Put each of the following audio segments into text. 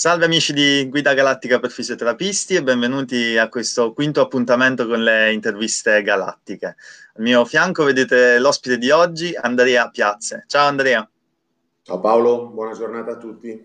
Salve amici di Guida Galattica per Fisioterapisti e benvenuti a questo quinto appuntamento con le interviste galattiche. Al mio fianco vedete l'ospite di oggi, Andrea Piazze. Ciao Andrea. Ciao Paolo, buona giornata a tutti.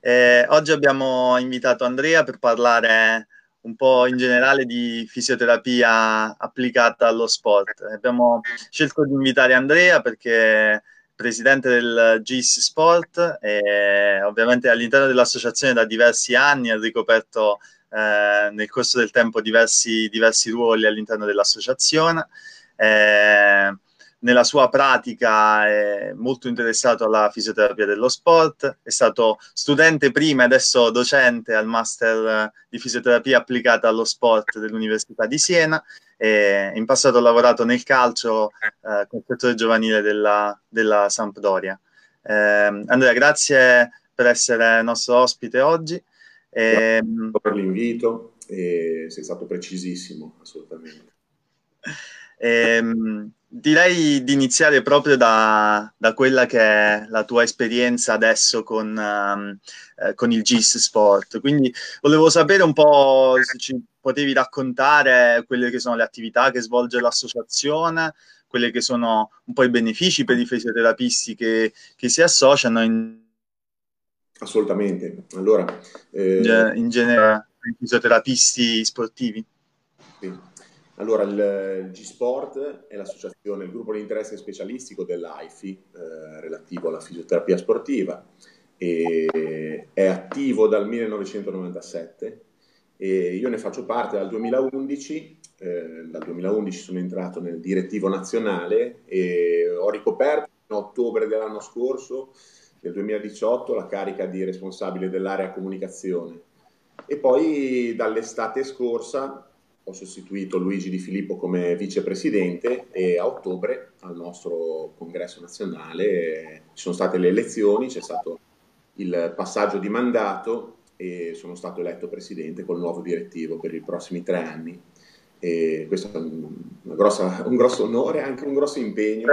Eh, oggi abbiamo invitato Andrea per parlare un po' in generale di fisioterapia applicata allo sport. Abbiamo scelto di invitare Andrea perché presidente del GIS Sport e ovviamente all'interno dell'associazione da diversi anni ha ricoperto eh, nel corso del tempo diversi, diversi ruoli all'interno dell'associazione. Eh, nella sua pratica è molto interessato alla fisioterapia dello sport, è stato studente prima e adesso docente al Master di fisioterapia applicata allo sport dell'Università di Siena e in passato ha lavorato nel calcio eh, come settore giovanile della, della Sampdoria. Eh, Andrea, grazie per essere nostro ospite oggi. Grazie per l'invito sei stato precisissimo, assolutamente. Ehm, direi di iniziare proprio da, da, quella che è la tua esperienza adesso con, um, eh, con il GIS Sport. Quindi volevo sapere un po' se ci potevi raccontare quelle che sono le attività che svolge l'associazione, quelli che sono un po' i benefici per i fisioterapisti che, che si associano. In... Assolutamente. Allora, eh... in genere, i fisioterapisti sportivi. Allora, il, G-Sport è l'associazione, il gruppo di interesse specialistico dell'AIFI eh, relativo alla fisioterapia sportiva e è attivo dal 1997 e io ne faccio parte dal 2011. Eh, dal 2011 sono entrato nel direttivo nazionale e ho ricoperto in ottobre dell'anno scorso, del 2018, la carica di responsabile dell'area comunicazione. E poi dall'estate scorsa ho sostituito Luigi Di Filippo come vicepresidente e a ottobre al nostro congresso nazionale ci sono state le elezioni, c'è stato il passaggio di mandato e sono stato eletto presidente col nuovo direttivo per i prossimi tre anni. E questo è un, grossa, un grosso onore e anche un grosso impegno,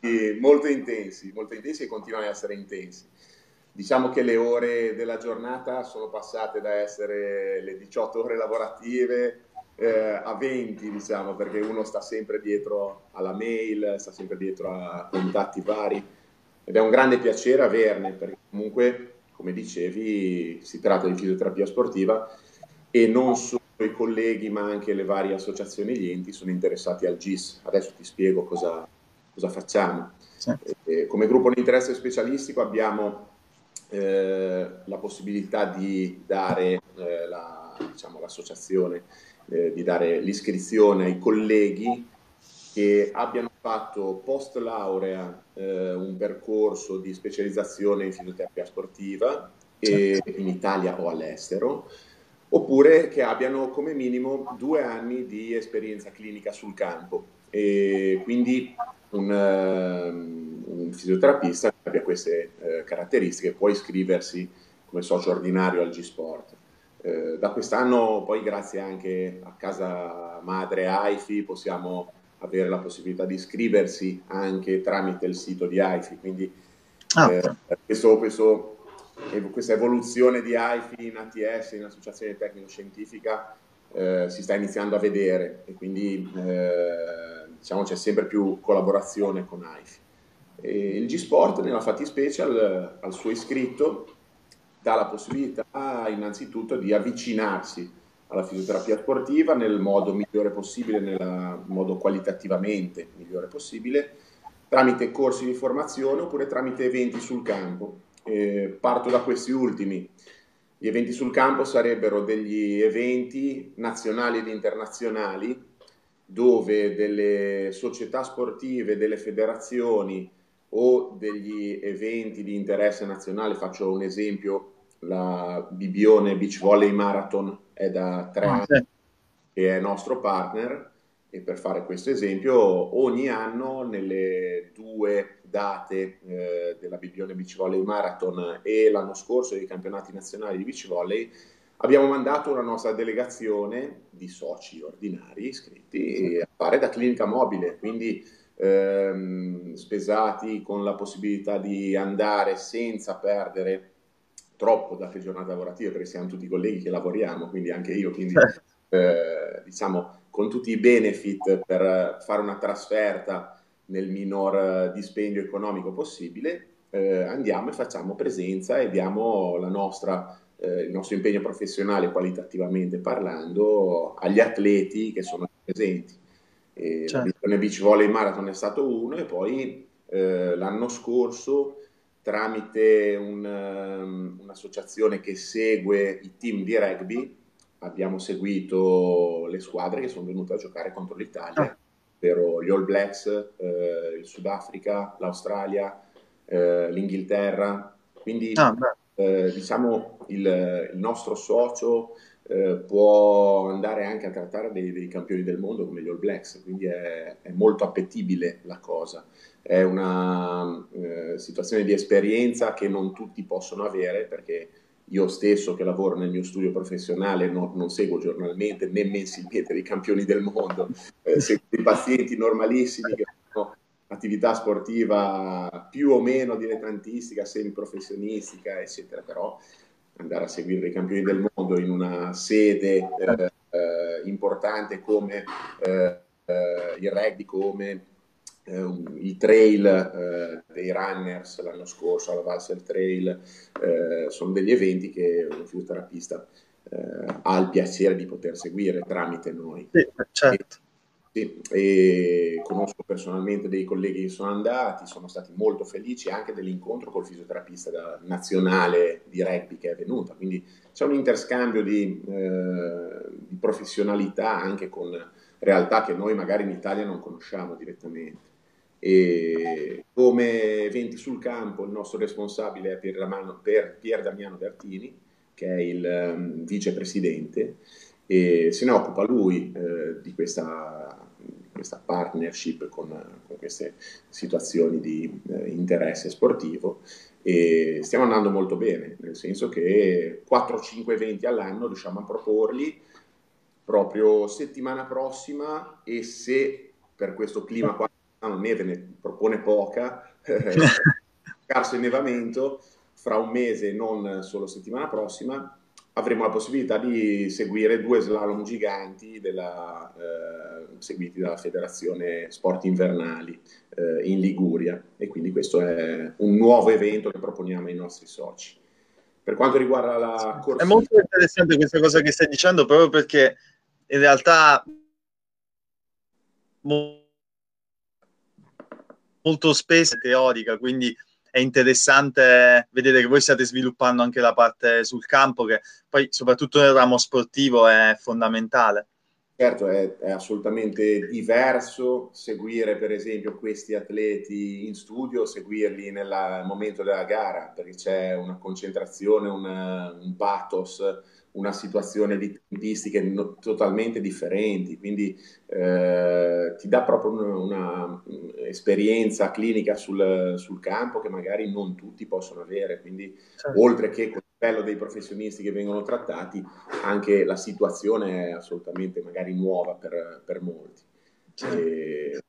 eh. molto intensi, molto intensi e continuano a essere intensi diciamo che le ore della giornata sono passate da essere le 18 ore lavorative eh, a 20, diciamo, perché uno sta sempre dietro alla mail, sta sempre dietro a contatti vari ed è un grande piacere averne, perché comunque, come dicevi, si tratta di fisioterapia sportiva e non solo i colleghi ma anche le varie associazioni e gli enti sono interessati al GIS. Adesso ti spiego cosa, cosa facciamo. Sì. Eh, come gruppo di interesse specialistico abbiamo eh, la possibilità di dare eh, la, diciamo, l'associazione, eh, di dare l'iscrizione ai colleghi che abbiano fatto post laurea eh, un percorso di specializzazione in fisioterapia sportiva certo. in Italia o all'estero, oppure che abbiano come minimo due anni di esperienza clinica sul campo e quindi un, um, un fisioterapista abbia queste uh, caratteristiche può iscriversi come socio ordinario al G-Sport. Uh, da quest'anno poi grazie anche a casa madre AIFI possiamo avere la possibilità di iscriversi anche tramite il sito di AIFI, quindi ah. eh, questo, questo, questa evoluzione di AIFI in ATS, in Associazione Tecnico-Scientifica, eh, si sta iniziando a vedere e quindi eh, diciamo c'è sempre più collaborazione con AIFI. E il G-Sport nella fattispecie al, al suo iscritto dà la possibilità innanzitutto di avvicinarsi alla fisioterapia sportiva nel modo migliore possibile, nel modo qualitativamente migliore possibile, tramite corsi di formazione oppure tramite eventi sul campo. Eh, parto da questi ultimi. Gli eventi sul campo sarebbero degli eventi nazionali ed internazionali dove delle società sportive, delle federazioni o degli eventi di interesse nazionale, faccio un esempio, la Bibione Beach Volley Marathon è da tre ah, anni che è nostro partner e per fare questo esempio ogni anno nelle due date eh, della Bibione Beach Volley Marathon e l'anno scorso dei campionati nazionali di beach volley abbiamo mandato una nostra delegazione di soci ordinari iscritti a fare da clinica mobile, quindi ehm, spesati con la possibilità di andare senza perdere troppo date giornate lavorative perché siamo tutti colleghi che lavoriamo, quindi anche io, quindi Certo. eh, diciamo con tutti i benefit per fare una trasferta nel minor dispendio economico possibile, eh, andiamo e facciamo presenza e diamo la nostra, eh, il nostro impegno professionale qualitativamente parlando agli atleti che sono presenti. E La Certo. Visione Beach Volley Marathon è stato uno e poi eh, l'anno scorso tramite un, um, un'associazione che segue i team di rugby abbiamo seguito le squadre che sono venute a giocare contro l'Italia, Ah. ovvero gli All Blacks, eh, il Sudafrica, l'Australia, eh, l'Inghilterra. Quindi Ah, eh, diciamo il, il nostro socio eh, può andare anche a trattare dei, dei campioni del mondo come gli All Blacks, quindi è, è molto appetibile la cosa. È una eh, situazione di esperienza che non tutti possono avere perché io stesso che lavoro nel mio studio professionale no, non seguo giornalmente né mensilmente dei campioni del mondo, eh, seguo dei pazienti normalissimi che fanno attività sportiva più o meno dilettantistica, semiprofessionistica, eccetera, però andare a seguire dei campioni del mondo in una sede eh, eh, importante come eh, il rugby, come il trail dei runners l'anno scorso alla Valser Trail, sono degli eventi che un fisioterapista ha il piacere di poter seguire tramite noi. Sì, certo. E, e conosco personalmente dei colleghi che sono andati, sono stati molto felici anche dell'incontro col fisioterapista nazionale di rugby che è venuta, quindi c'è un interscambio di, eh, di professionalità anche con realtà che noi magari in Italia non conosciamo direttamente. E come eventi sul campo il nostro responsabile è Pier, Ramano, per Pier Damiano Bertini, che è il um, vicepresidente, e se ne occupa lui eh, di questa, questa, partnership con, con, queste situazioni di eh, interesse sportivo e stiamo andando molto bene, nel senso che 4-5 eventi all'anno riusciamo a proporli proprio settimana prossima e se per questo clima qua la neve ne propone poca, scarso innevamento, fra un mese, non solo settimana prossima, avremo la possibilità di seguire due slalom giganti della, eh, seguiti dalla Federazione Sport Invernali eh, in Liguria e quindi questo è un nuovo evento che proponiamo ai nostri soci. Per quanto riguarda la corsa... È molto interessante questa cosa che stai dicendo proprio perché in realtà molto spesso teorica, quindi è interessante vedere che voi state sviluppando anche la parte sul campo, che poi soprattutto nel ramo sportivo è fondamentale. Certo, è, è, assolutamente diverso seguire per esempio questi atleti in studio, seguirli nel momento della gara, perché c'è una concentrazione, una, un pathos, una situazione di tempistiche no, totalmente differenti, quindi eh, ti dà proprio una, esperienza clinica sul, sul, campo che magari non tutti possono avere, quindi certo. oltre che con il livello dei professionisti che vengono trattati, anche la situazione è assolutamente magari nuova per, per molti. Certo. E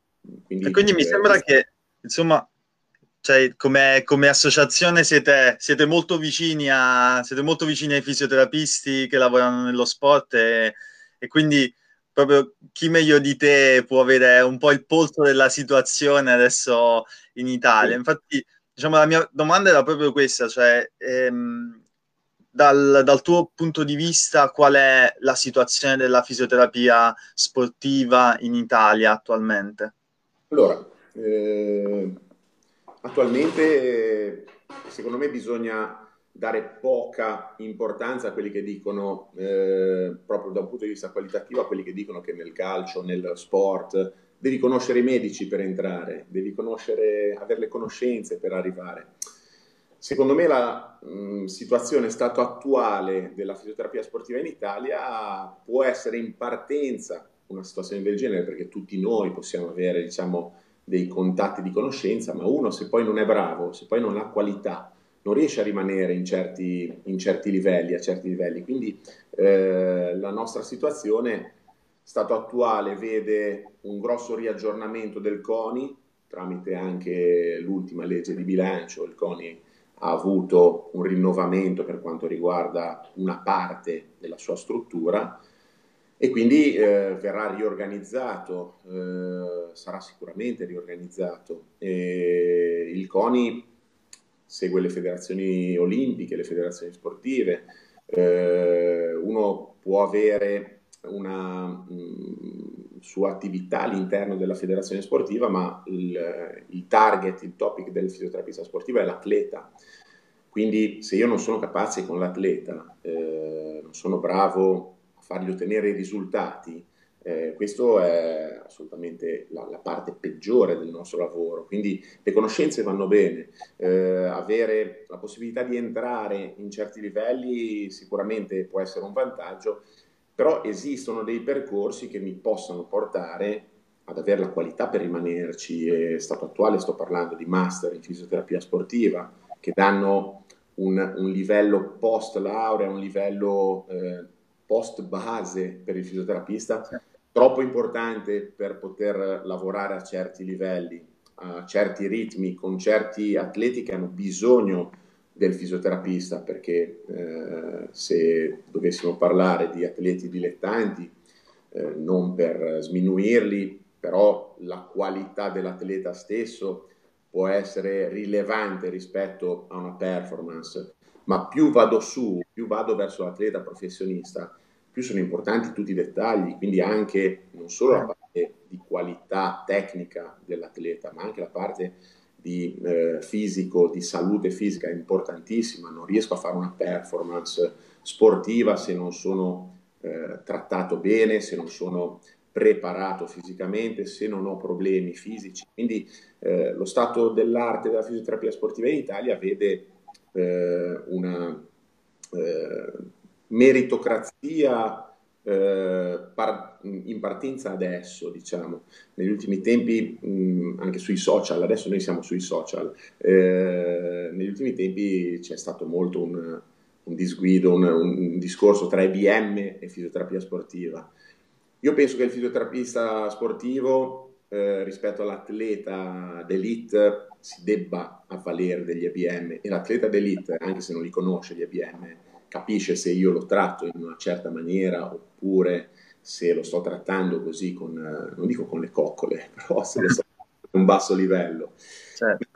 quindi, e quindi mi sembra che insomma cioè, come, come, associazione siete, siete, molto vicini a, siete molto vicini ai fisioterapisti che lavorano nello sport e, e, quindi proprio chi meglio di te può avere un po' il polso della situazione adesso in Italia. Infatti, diciamo, la mia domanda era proprio questa, cioè ehm, dal, dal tuo punto di vista qual è la situazione della fisioterapia sportiva in Italia attualmente? Allora, eh Attualmente, secondo me, bisogna dare poca importanza a quelli che dicono, eh, proprio da un punto di vista qualitativo, a quelli che dicono che nel calcio, nel sport, devi conoscere i medici per entrare, devi conoscere, avere le conoscenze per arrivare. Secondo me la mh, situazione stato attuale della fisioterapia sportiva in Italia può essere in partenza una situazione del genere, perché tutti noi possiamo avere, diciamo, dei contatti di conoscenza, ma uno se poi non è bravo, se poi non ha qualità, non riesce a rimanere in certi, in certi livelli, a certi livelli. Quindi eh, la nostra situazione, stato attuale, vede un grosso riaggiornamento del CONI, tramite anche l'ultima legge di bilancio, il CONI ha avuto un rinnovamento per quanto riguarda una parte della sua struttura e quindi eh, verrà riorganizzato, eh, sarà sicuramente riorganizzato. E il CONI segue le federazioni olimpiche, le federazioni sportive, eh, uno può avere una mh, mm, sua attività all'interno della federazione sportiva, ma il, il target, il topic del fisioterapista sportivo è l'atleta. Quindi se io non sono capace con l'atleta, eh, non sono bravo fargli ottenere i risultati, eh, questo è assolutamente la, la, parte peggiore del nostro lavoro. Quindi le conoscenze vanno bene, eh, avere la possibilità di entrare in certi livelli sicuramente può essere un vantaggio, però esistono dei percorsi che mi possono portare ad avere la qualità per rimanerci. E stato attuale sto parlando di master in fisioterapia sportiva che danno un, un livello post laurea, un livello eh, post base per il fisioterapista, troppo importante per poter lavorare a certi livelli, a certi ritmi, con certi atleti che hanno bisogno del fisioterapista, perché eh, se dovessimo parlare di atleti dilettanti, eh, non per sminuirli, però la qualità dell'atleta stesso può essere rilevante rispetto a una performance. Ma più vado su, più vado verso l'atleta professionista, più sono importanti tutti i dettagli, quindi anche non solo la parte di qualità tecnica dell'atleta, ma anche la parte di eh, fisico, di salute fisica è importantissima. Non riesco a fare una performance sportiva se non sono eh, trattato bene, se non sono preparato fisicamente, se non ho problemi fisici. Quindi eh, lo stato dell'arte della fisioterapia sportiva in Italia vede eh, una eh, meritocrazia eh, par- in partenza adesso, diciamo, negli ultimi tempi, mh, anche sui social, adesso noi siamo sui social, eh, negli ultimi tempi c'è stato molto un, un disguido, un, un, discorso tra IBM e fisioterapia sportiva. Io penso che il fisioterapista sportivo eh, rispetto all'atleta d'elite si debba avvalere degli EBM e l'atleta d'elite, anche se non li conosce gli EBM, capisce se io lo tratto in una certa maniera oppure se lo sto trattando così con, eh, non dico con le coccole, però se lo sto trattando con un basso livello. Certo.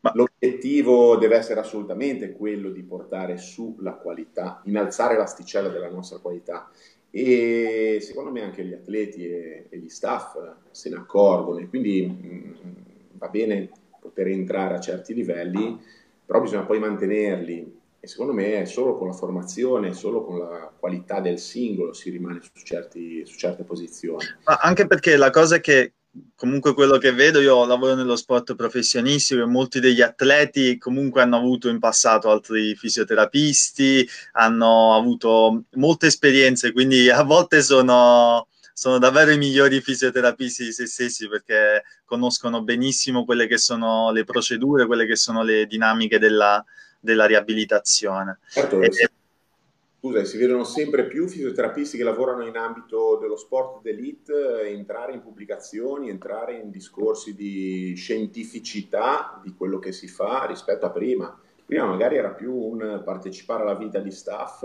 Ma l'obiettivo deve essere assolutamente quello di portare su la qualità, innalzare l'asticella della nostra qualità e secondo me anche gli atleti e, e gli staff se ne accorgono e quindi mh, mm, va bene poter entrare a certi livelli, però bisogna poi mantenerli e secondo me solo con la formazione, solo con la qualità del singolo si rimane su, certi, su certe posizioni. Ma anche perché la cosa è che comunque quello che vedo, io lavoro nello sport professionistico e molti degli atleti comunque hanno avuto in passato altri fisioterapisti, hanno avuto molte esperienze, quindi a volte sono, sono davvero i migliori fisioterapisti di se stessi perché conoscono benissimo quelle che sono le procedure, quelle che sono le dinamiche della, della riabilitazione. Certo, e, scusa, si vedono sempre più fisioterapisti che lavorano in ambito dello sport d'elite, entrare in pubblicazioni, entrare in discorsi di scientificità di quello che si fa rispetto a prima. Prima magari era più un partecipare alla vita di staff,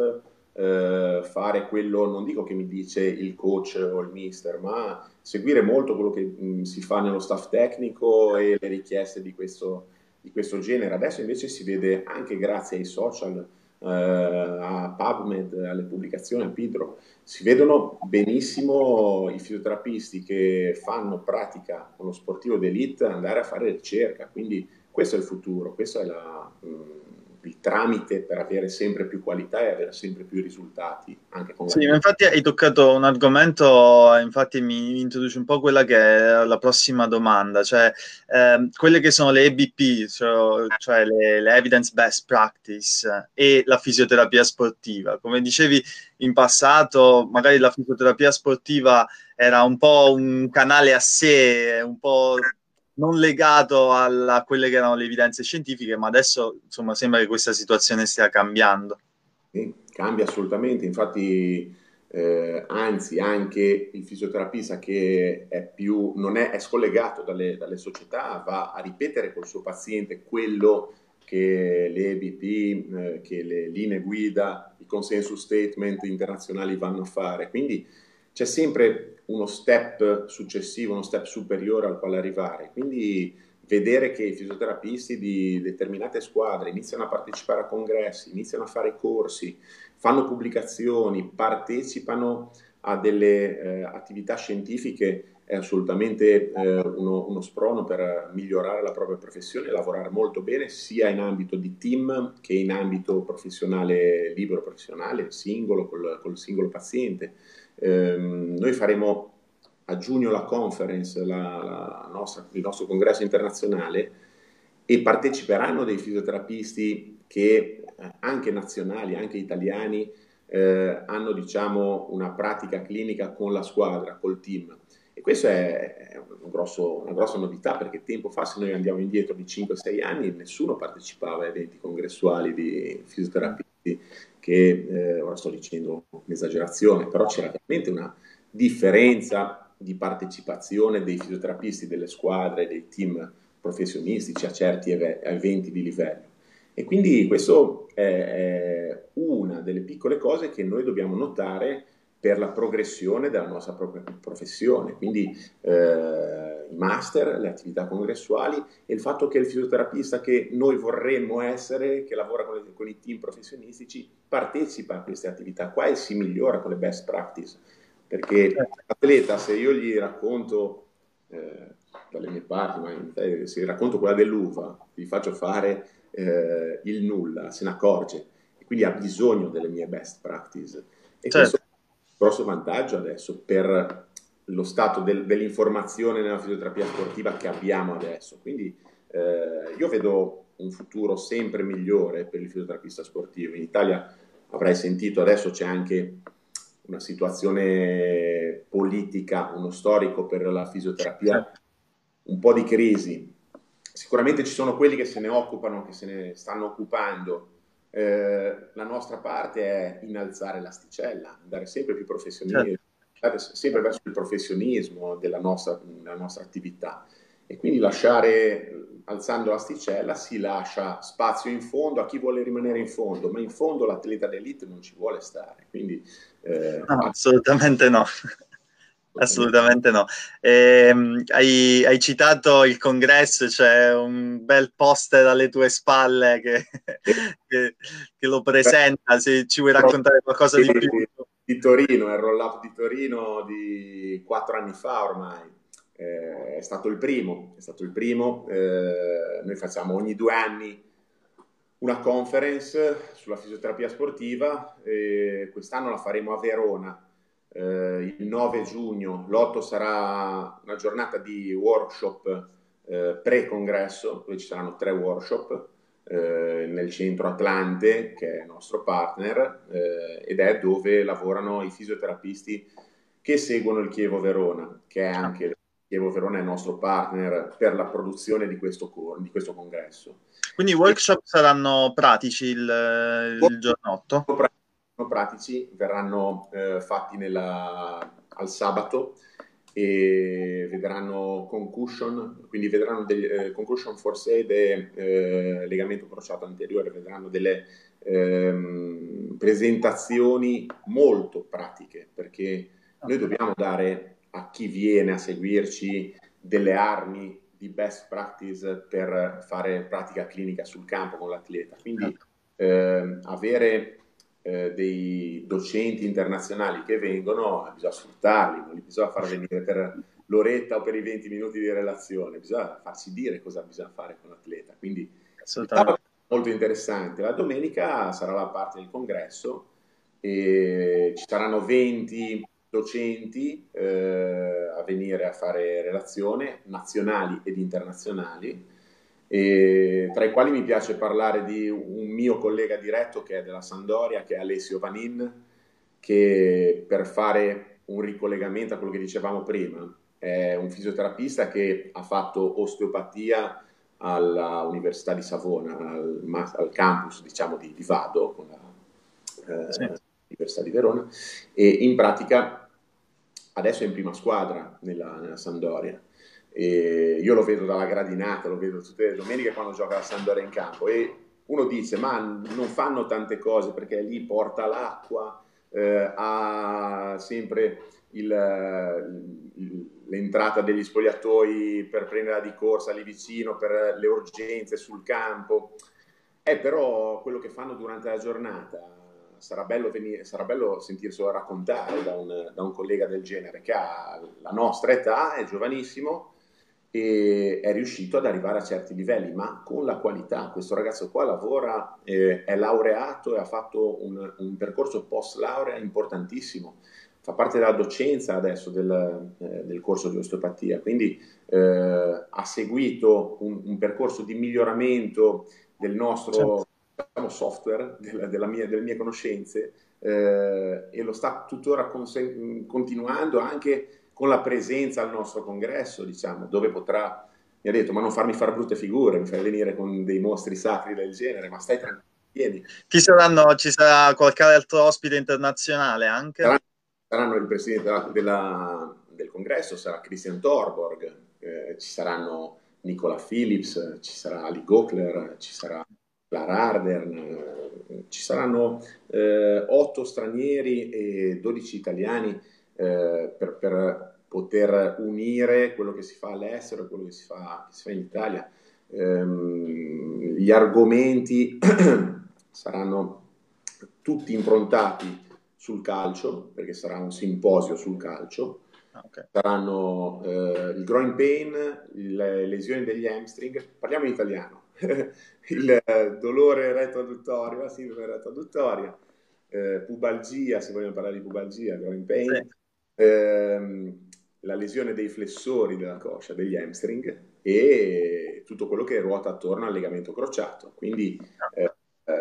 eh, fare quello, non dico che mi dice il coach o il mister, ma seguire molto quello che mh, mm, si fa nello staff tecnico e le richieste di questo, di questo genere. Adesso invece si vede anche grazie ai social eh, a PubMed, alle pubblicazioni, a Pidro, si vedono benissimo i fisioterapisti che fanno pratica con lo sportivo d'elite andare a fare ricerca, quindi questo è il futuro, questo è la, mh, mm, il tramite per avere sempre più qualità e avere sempre più risultati. Sì, infatti hai toccato un argomento, infatti mi introduce un po' quella che è la prossima domanda, cioè eh, quelle che sono le EBP, cioè, cioè le, le, Evidence Best Practice e la fisioterapia sportiva. Come dicevi in passato, magari la fisioterapia sportiva era un po' un canale a sé, un po' non legato alla, a quelle che erano le evidenze scientifiche, ma adesso insomma sembra che questa situazione stia cambiando. Sì, cambia assolutamente, infatti eh, anzi anche il fisioterapista che è più, non è, è scollegato dalle, dalle, società va a ripetere col suo paziente quello che le EBP, eh, che le linee guida, i consensus statement internazionali vanno a fare. Quindi c'è sempre uno step successivo, uno step superiore al quale arrivare. Quindi vedere che i fisioterapisti di determinate squadre iniziano a partecipare a congressi, iniziano a fare corsi, fanno pubblicazioni, partecipano a delle eh, attività scientifiche è assolutamente eh, uno, uno, sprono per migliorare la propria professione e lavorare molto bene sia in ambito di team che in ambito professionale libero, professionale, singolo, col, col singolo paziente. Eh, noi faremo a giugno la conference, la, la nostra, il nostro congresso internazionale e parteciperanno dei fisioterapisti che eh, anche nazionali, anche italiani, eh, hanno diciamo, una pratica clinica con la squadra, col team. E questa è un grosso, una grossa novità perché tempo fa, se noi andiamo indietro di 5-6 anni, nessuno partecipava a eventi congressuali di fisioterapisti, che eh, ora sto dicendo un'esagerazione, però c'era veramente una differenza di partecipazione dei fisioterapisti, delle squadre, dei team professionistici a certi eventi di livello. E quindi questo è una delle piccole cose che noi dobbiamo notare per la progressione della nostra propria professione, quindi eh, i master, le attività congressuali e il fatto che il fisioterapista che noi vorremmo essere, che lavora con, le, con i team professionistici, partecipa a queste attività qua e si migliora con le best practice, perché l'atleta se io gli racconto eh, dalle mie parti, ma te, se gli racconto quella dell'uva, gli faccio fare eh, il nulla, se ne accorge e quindi ha bisogno delle mie best practice. E certo. questo grosso vantaggio adesso per lo stato del, dell'informazione nella fisioterapia sportiva che abbiamo adesso. Quindi eh, io vedo un futuro sempre migliore per il fisioterapista sportivo. In Italia avrai sentito adesso c'è anche una situazione politica, uno storico per la fisioterapia, un po' di crisi. Sicuramente ci sono quelli che se ne occupano, che se ne stanno occupando eh, la nostra parte è innalzare l'asticella, andare sempre più professionisti, certo. Sempre verso il professionismo della nostra, della nostra attività e quindi lasciare, alzando l'asticella, si lascia spazio in fondo a chi vuole rimanere in fondo, ma in fondo l'atleta d'elite non ci vuole stare. Quindi, eh, no, assolutamente no. Assolutamente no. Eh, hai, hai, citato il congresso, c'è un bel poster alle tue spalle che, che, che lo presenta, se ci vuoi raccontare qualcosa di più. Di Torino, il roll-up di Torino di quattro anni fa ormai. Eh, è stato il primo, è stato il primo. Eh, noi facciamo ogni due anni una conference sulla fisioterapia sportiva e quest'anno la faremo a Verona eh, il 9 giugno, l'8 sarà una giornata di workshop eh, pre-congresso, dove ci saranno tre workshop eh, nel centro Atlante, che è il nostro partner, eh, ed è dove lavorano i fisioterapisti che seguono il Chievo Verona, che è anche il Chievo Verona è il nostro partner per la produzione di questo, di questo congresso. Quindi i workshop saranno pratici il, il giorno 8? pratici verranno eh, fatti nella, al sabato e vedranno concussion, quindi vedranno degli, eh, concussion forsede, eh, legamento crociato anteriore, vedranno delle ehm, presentazioni molto pratiche perché noi dobbiamo dare a chi viene a seguirci delle armi di best practice per fare pratica clinica sul campo con l'atleta. Quindi eh, avere eh, dei docenti internazionali che vengono, bisogna sfruttarli, non li bisogna far venire per l'oretta o per i 20 minuti di relazione, bisogna farsi dire cosa bisogna fare con l'atleta. Quindi molto interessante. La domenica sarà la parte del congresso e ci saranno 20 docenti eh, a venire a fare relazione, nazionali ed internazionali tra i quali mi piace parlare di un mio collega diretto che è della Sandoria, che è Alessio Vanin, che per fare un ricollegamento a quello che dicevamo prima, è un fisioterapista che ha fatto osteopatia all'Università di Savona, al, al campus diciamo, di, di, Vado, con la eh, sì. Università di Verona, e in pratica adesso è in prima squadra nella, nella Sandoria e io lo vedo dalla gradinata, lo vedo tutte le domeniche quando gioca la Sandoria in campo e uno dice ma non fanno tante cose perché lì porta l'acqua, eh, ha sempre il, il, l'entrata degli spogliatoi per prendere di corsa lì vicino, per le urgenze sul campo. È però quello che fanno durante la giornata sarà bello, venire, sarà bello sentirselo raccontare da un, da un, collega del genere che ha la nostra età, è giovanissimo e è riuscito ad arrivare a certi livelli, ma con la qualità. Questo ragazzo qua lavora, eh, è laureato e ha fatto un, un percorso post laurea importantissimo fa parte della docenza adesso del, eh, del corso di osteopatia, quindi eh, ha seguito un, un, percorso di miglioramento del nostro certo. diciamo, software, della, della mia, delle mie conoscenze eh, e lo sta tuttora consen- continuando anche con la presenza al nostro congresso, diciamo, dove potrà mi ha detto ma non farmi fare brutte figure, mi fai venire con dei mostri sacri del genere, ma stai tranquillo. Chi saranno? Ci sarà qualche altro ospite internazionale anche? Saranno saranno il presidente della, della, del congresso, sarà Christian Torborg, eh, ci saranno Nicola Phillips, ci sarà Ali Gockler, ci sarà Clara Ardern, eh, ci saranno eh, otto stranieri e 12 italiani eh, per, per, poter unire quello che si fa all'estero e quello che si fa, che si fa in Italia. Ehm, gli argomenti saranno tutti improntati sul calcio, perché sarà un simposio sul calcio. Ah, okay. Saranno eh, il groin pain, le lesioni degli hamstring, parliamo in italiano, il dolore retroadduttorio, la sindrome retroadduttoria, eh, pubalgia, se vogliamo parlare di pubalgia, groin pain, sì. Ehm, la lesione dei flessori della coscia, degli hamstring e tutto quello che ruota attorno al legamento crociato. Quindi eh, eh,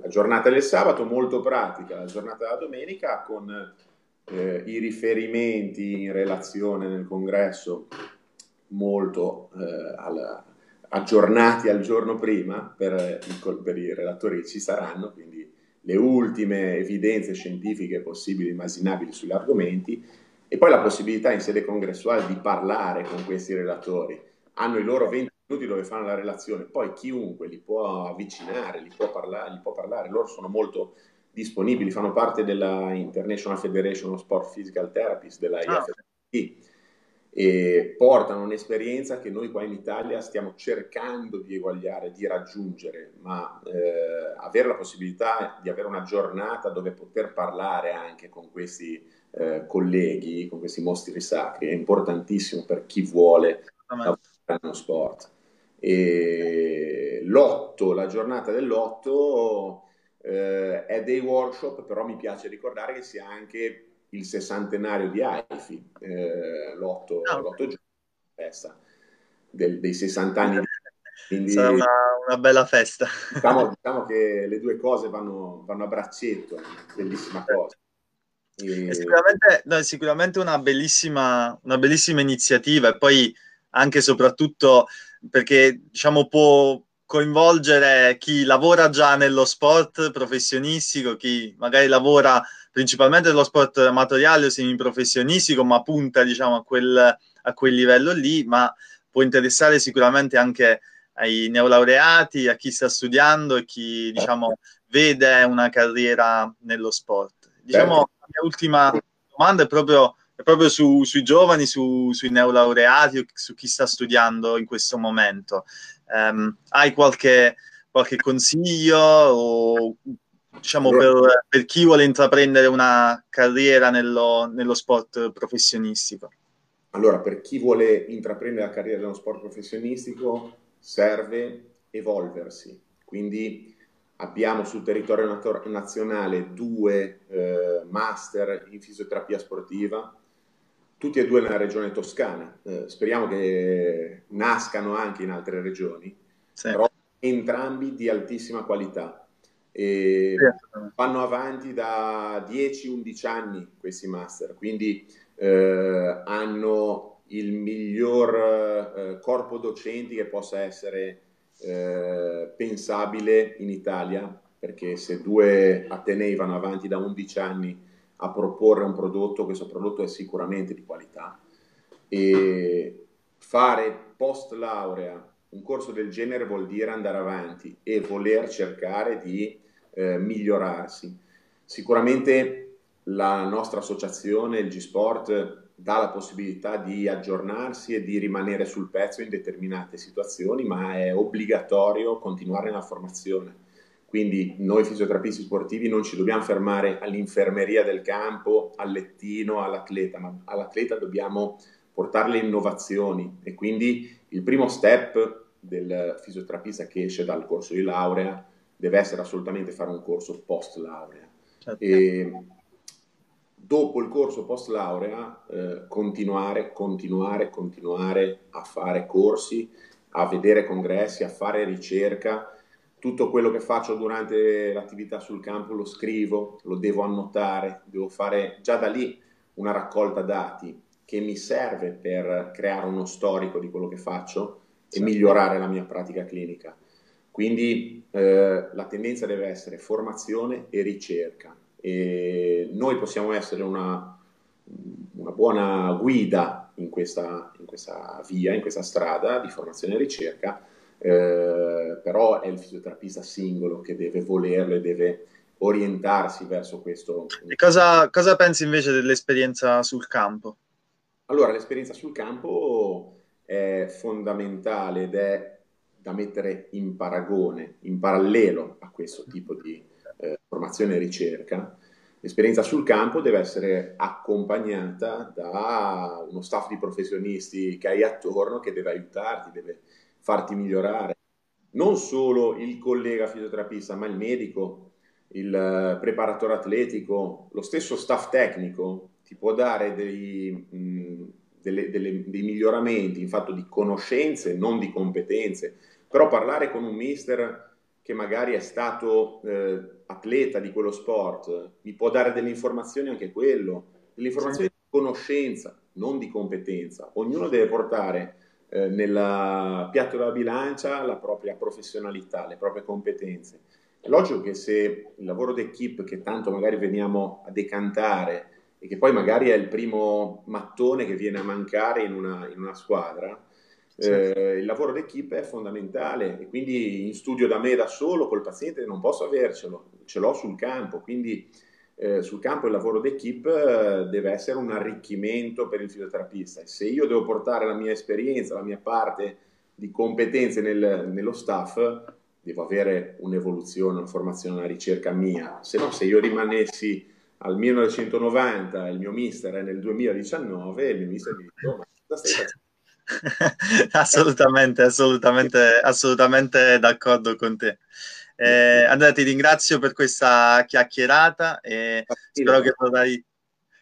la giornata del sabato molto pratica, la giornata della domenica con eh, i riferimenti in relazione nel congresso molto eh, alla, aggiornati al giorno prima per, per, i relatori ci saranno, quindi le ultime evidenze scientifiche possibili e immaginabili sugli argomenti e poi la possibilità in sede congressuale di parlare con questi relatori. Hanno i loro 20 minuti dove fanno la relazione, poi chiunque li può avvicinare, li può parlare, li può parlare. loro sono molto disponibili, fanno parte della International Federation of Sport Physical Therapists, della ah. IFST, e portano un'esperienza che noi qua in Italia stiamo cercando di eguagliare, di raggiungere, ma eh, avere la possibilità di avere una giornata dove poter parlare anche con questi eh, colleghi, con questi mostri sacri, è importantissimo per chi vuole lavorare nello sport. E l'otto, la giornata dell'otto eh, è dei workshop, però mi piace ricordare che sia anche il sessantenario di AIFI, eh, l'otto, oh. l'otto giorni festa del, dei 60 anni. Quindi, Sarà una, una, bella festa. Diciamo, diciamo, che le due cose vanno, vanno a braccetto, bellissima cosa. E... Sicuramente, no, sicuramente una, bellissima, una bellissima iniziativa e poi anche e soprattutto perché diciamo può coinvolgere chi lavora già nello sport professionistico, chi magari lavora principalmente nello sport amatoriale o semiprofessionistico, ma punta diciamo a quel, a quel livello lì, ma può interessare sicuramente anche ai neolaureati, a chi sta studiando e chi diciamo vede una carriera nello sport. Diciamo, la mia ultima domanda è proprio proprio su, sui giovani, su, sui neolaureati, su chi sta studiando in questo momento. Um, hai qualche, qualche, consiglio o, diciamo, per, per, chi vuole intraprendere una carriera nello, nello sport professionistico? Allora, per chi vuole intraprendere la carriera nello sport professionistico serve evolversi, quindi abbiamo sul territorio nazionale due eh, master in fisioterapia sportiva, tutti e due nella regione toscana. Eh, speriamo che nascano anche in altre regioni, sì. però entrambi di altissima qualità. E sì. vanno avanti da 10-11 anni questi master, quindi eh, hanno il miglior eh, corpo docenti che possa essere eh, pensabile in Italia, perché se due Atenei vanno avanti da 11 anni a proporre un prodotto, questo prodotto è sicuramente di qualità e fare post laurea un corso del genere vuol dire andare avanti e voler cercare di eh, migliorarsi. Sicuramente la nostra associazione, il G-Sport, dà la possibilità di aggiornarsi e di rimanere sul pezzo in determinate situazioni, ma è obbligatorio continuare nella formazione. Quindi noi fisioterapisti sportivi non ci dobbiamo fermare all'infermeria del campo, al lettino, all'atleta, ma all'atleta dobbiamo portare le innovazioni e quindi il primo step del fisioterapista che esce dal corso di laurea deve essere assolutamente fare un corso post laurea. Certo. E dopo il corso post laurea eh, continuare, continuare, continuare a fare corsi, a vedere congressi, a fare ricerca. Tutto quello che faccio durante l'attività sul campo lo scrivo, lo devo annotare, devo fare già da lì una raccolta dati che mi serve per creare uno storico di quello che faccio e certo. migliorare la mia pratica clinica. Quindi eh, la tendenza deve essere formazione e ricerca. E noi possiamo essere una, una buona guida in questa, in questa, via, in questa strada di formazione e ricerca, eh, però è il fisioterapista singolo che deve volerlo e deve orientarsi verso questo. E cosa, cosa pensi invece dell'esperienza sul campo? Allora, l'esperienza sul campo è fondamentale ed è da mettere in paragone, in parallelo a questo tipo di formazione e ricerca. L'esperienza sul campo deve essere accompagnata da uno staff di professionisti che hai attorno che deve aiutarti, deve farti migliorare. Non solo il collega fisioterapista, ma il medico, il eh, preparatore atletico, lo stesso staff tecnico ti può dare dei, mh, delle, delle, dei miglioramenti in fatto di conoscenze, non di competenze, però parlare con un mister che magari è stato eh, atleta di quello sport, mi può dare delle informazioni anche quello, delle informazioni sì. di conoscenza, non di competenza. Ognuno deve portare eh, nel piatto della bilancia la propria professionalità, le proprie competenze. È logico che se il lavoro d'equipe che tanto magari veniamo a decantare e che poi magari è il primo mattone che viene a mancare in una, in una squadra, eh, il lavoro d'equipe è fondamentale e quindi in studio da me da solo col paziente non posso avercelo, ce l'ho sul campo, quindi eh, sul campo il lavoro d'equipe eh, deve essere un arricchimento per il fisioterapista e se io devo portare la mia esperienza, la mia parte di competenze nel, nello staff, devo avere un'evoluzione, una formazione, una ricerca mia, se no se io rimanessi al 1990 il mio mister è nel 2019 e il mio mister mi dice, oh, ma cosa stai facendo? assolutamente, assolutamente, assolutamente d'accordo con te. Eh, Andrea, ti ringrazio per questa chiacchierata e spero che, potrai,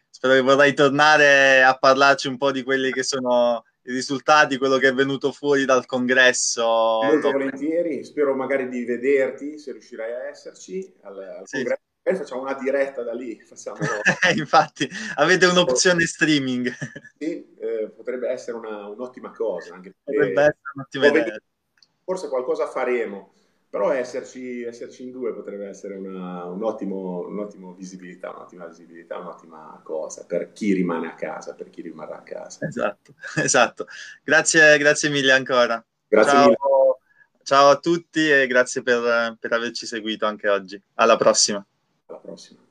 spero che potrai tornare a parlarci un po' di quelli che sono i risultati, quello che è venuto fuori dal congresso. Molto volentieri, spero magari di vederti se riuscirai a esserci al, al sì. congresso magari facciamo una diretta da lì. Facciamo... Infatti, avete un'opzione streaming. Sì, eh, potrebbe essere una, un'ottima cosa. Anche potrebbe essere un'ottima idea. Forse qualcosa faremo, però esserci, esserci in due potrebbe essere una, un ottimo, un'ottima visibilità, un'ottima visibilità, un'ottima cosa per chi rimane a casa, per chi rimarrà a casa. Esatto, esatto. Grazie, grazie mille ancora. Grazie Ciao. mille. Ciao a tutti e grazie per, per averci seguito anche oggi. Alla prossima. Alla prossima.